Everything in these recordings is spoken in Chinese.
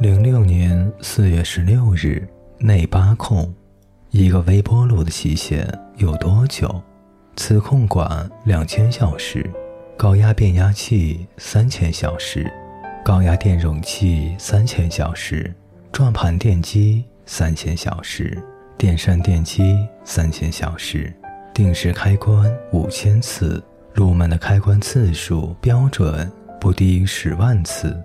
零六年四月十六日，内八控，一个微波炉的期限有多久？磁控管两千小时，高压变压器三千小时，高压电容器三千小时，转盘电机三千小时，电扇电机三千小时，定时开关五千次，入门的开关次数标准不低于十万次。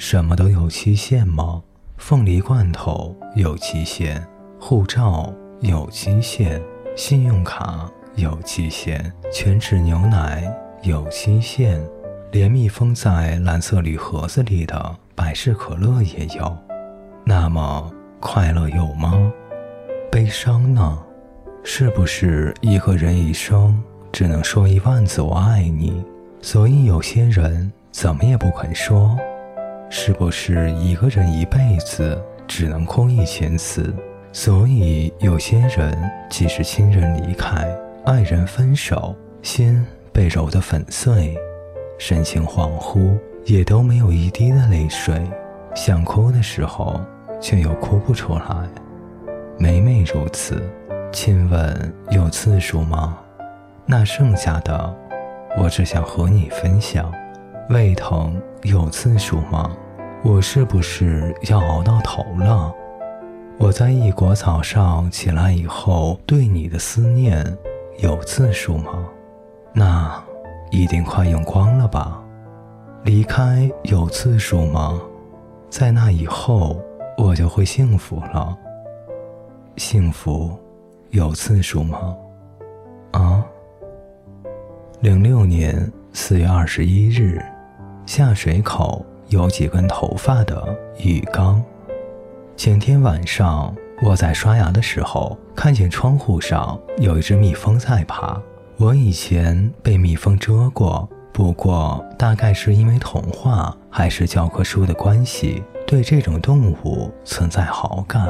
什么都有期限吗？凤梨罐头有期限，护照有期限，信用卡有期限，全脂牛奶有期限，连密封在蓝色铝盒子里的百事可乐也有。那么快乐有吗？悲伤呢？是不是一个人一生只能说一万次我爱你？所以有些人怎么也不肯说。是不是一个人一辈子只能哭一千次？所以有些人即使亲人离开、爱人分手，心被揉得粉碎，神情恍惚，也都没有一滴的泪水，想哭的时候却又哭不出来。每每如此，亲吻有次数吗？那剩下的，我只想和你分享。胃疼有次数吗？我是不是要熬到头了？我在异国早上起来以后，对你的思念有次数吗？那一定快用光了吧？离开有次数吗？在那以后，我就会幸福了。幸福有次数吗？啊？零六年四月二十一日。下水口有几根头发的浴缸。前天晚上我在刷牙的时候，看见窗户上有一只蜜蜂在爬。我以前被蜜蜂蛰过，不过大概是因为童话还是教科书的关系，对这种动物存在好感。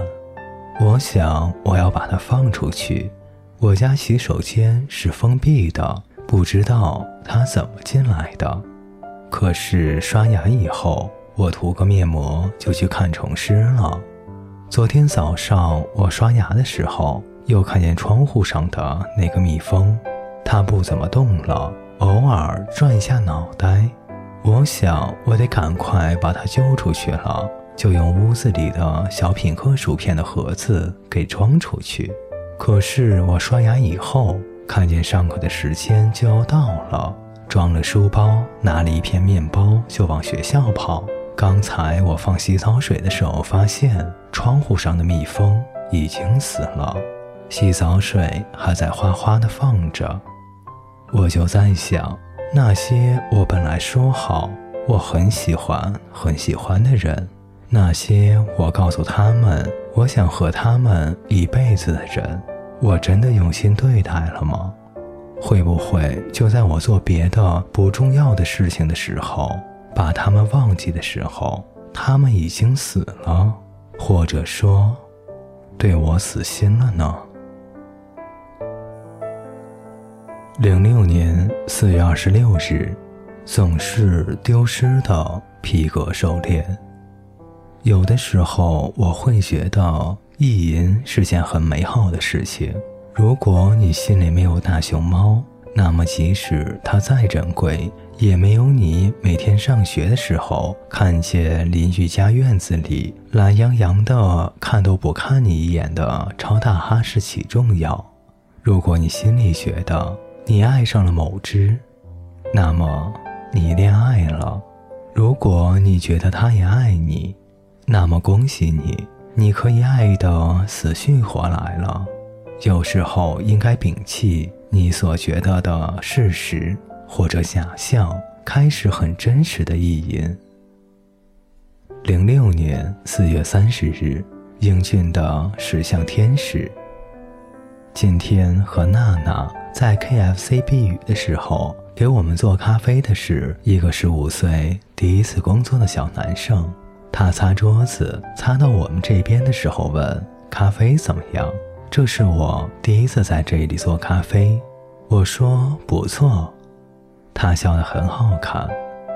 我想我要把它放出去。我家洗手间是封闭的，不知道它怎么进来的。可是刷牙以后，我涂个面膜就去看虫师了。昨天早上我刷牙的时候，又看见窗户上的那个蜜蜂，它不怎么动了，偶尔转一下脑袋。我想我得赶快把它揪出去了，就用屋子里的小品客薯片的盒子给装出去。可是我刷牙以后，看见上课的时间就要到了。装了书包，拿了一片面包就往学校跑。刚才我放洗澡水的时候，发现窗户上的蜜蜂已经死了，洗澡水还在哗哗的放着。我就在想，那些我本来说好我很喜欢很喜欢的人，那些我告诉他们我想和他们一辈子的人，我真的用心对待了吗？会不会就在我做别的不重要的事情的时候，把他们忘记的时候，他们已经死了，或者说，对我死心了呢？零六年四月二十六日，总是丢失的皮革手链。有的时候，我会觉得意淫是件很美好的事情。如果你心里没有大熊猫，那么即使它再珍贵，也没有你每天上学的时候看见邻居家院子里懒洋洋的看都不看你一眼的超大哈士奇重要。如果你心里觉得你爱上了某只，那么你恋爱了；如果你觉得他也爱你，那么恭喜你，你可以爱得死去活来了。有时候应该摒弃你所觉得的事实或者假象，开始很真实的意淫。零六年四月三十日，英俊的石像天使。今天和娜娜在 KFC 避雨的时候，给我们做咖啡的是一个十五岁第一次工作的小男生。他擦桌子擦到我们这边的时候问：“咖啡怎么样？”这是我第一次在这里做咖啡，我说不错，他笑得很好看，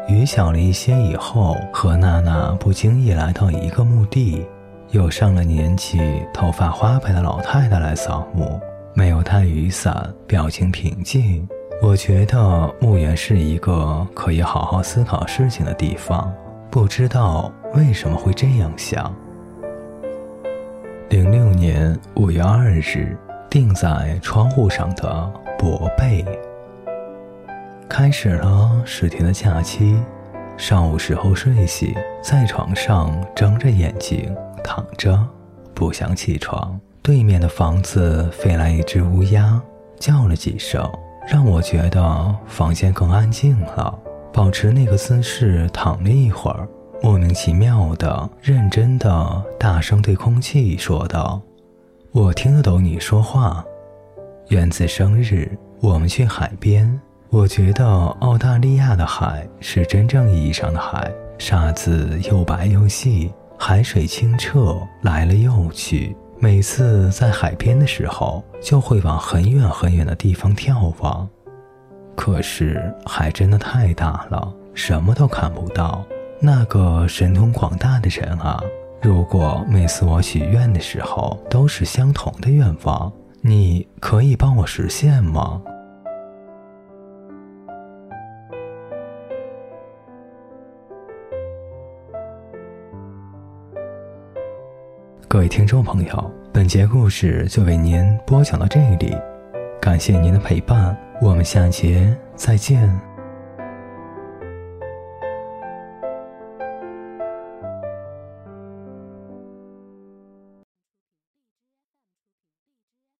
雨小了一些以后，和娜娜不经意来到一个墓地，有上了年纪、头发花白的老太太来扫墓，没有带雨伞，表情平静。我觉得墓园是一个可以好好思考事情的地方，不知道为什么会这样想。零六年五月二日，钉在窗户上的薄被。开始了十天的假期，上午时候睡醒，在床上睁着眼睛躺着，不想起床。对面的房子飞来一只乌鸦，叫了几声，让我觉得房间更安静了。保持那个姿势躺了一会儿。莫名其妙的、认真的、大声对空气说道：“我听得懂你说话。园子生日，我们去海边。我觉得澳大利亚的海是真正意义上的海，沙子又白又细，海水清澈，来了又去。每次在海边的时候，就会往很远很远的地方眺望。可是海真的太大了，什么都看不到。”那个神通广大的人啊！如果每次我许愿的时候都是相同的愿望，你可以帮我实现吗？各位听众朋友，本节故事就为您播讲到这里，感谢您的陪伴，我们下节再见。